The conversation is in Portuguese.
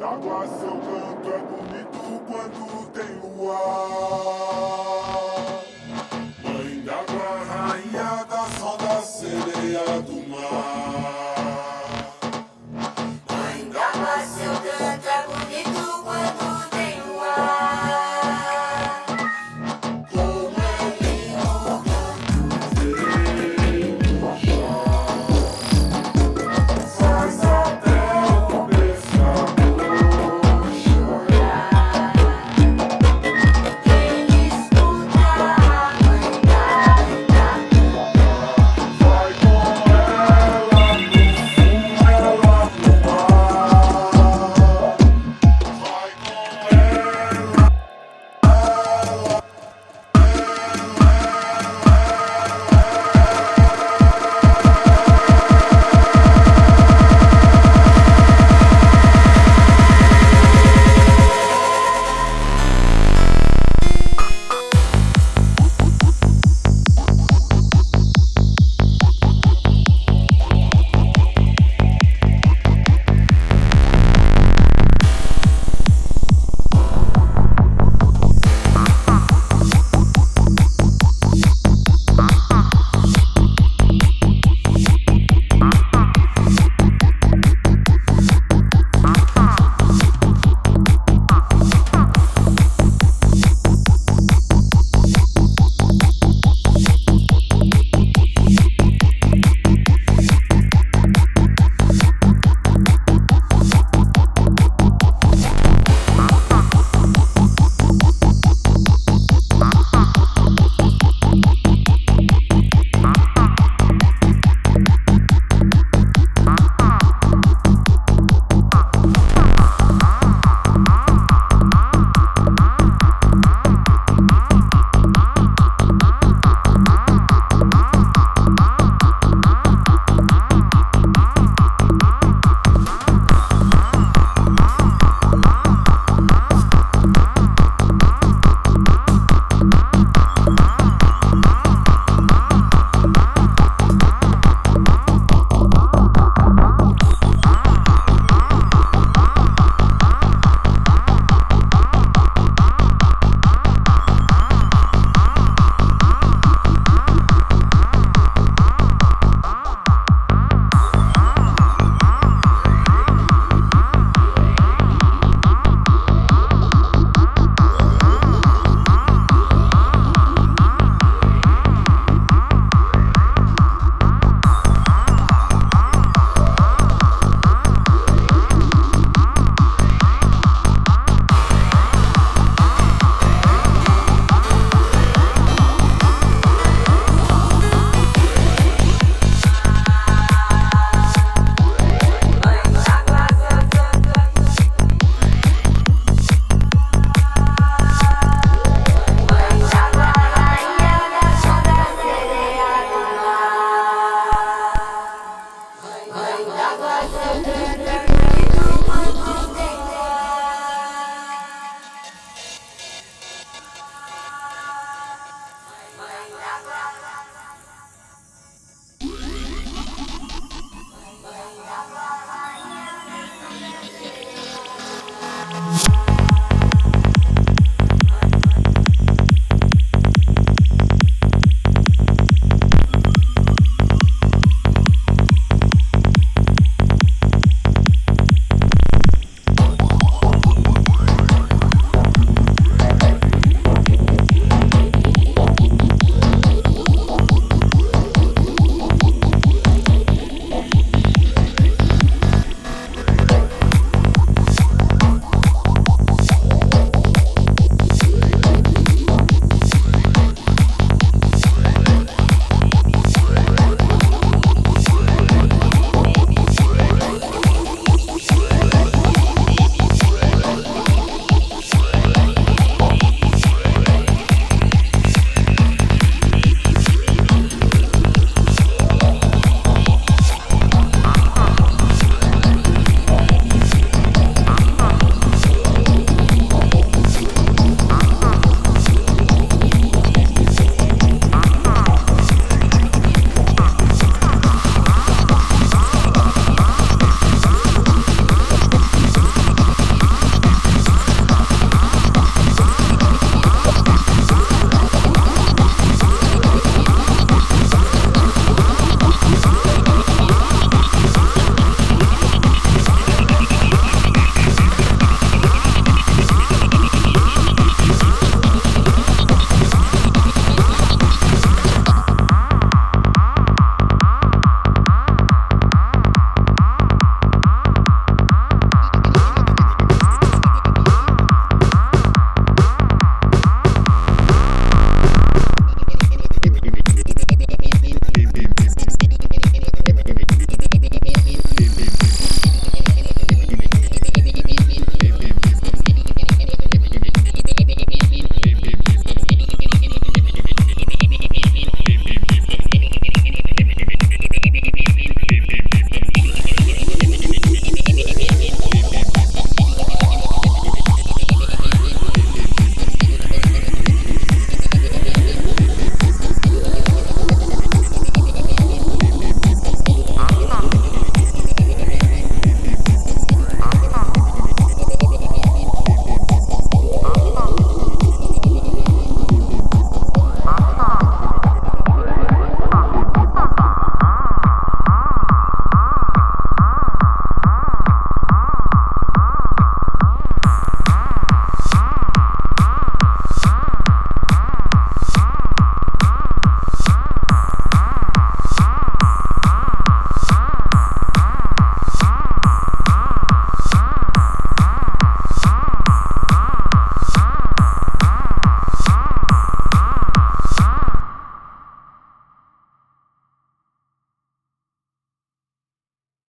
Na água seu canto é bonito quando tem luar.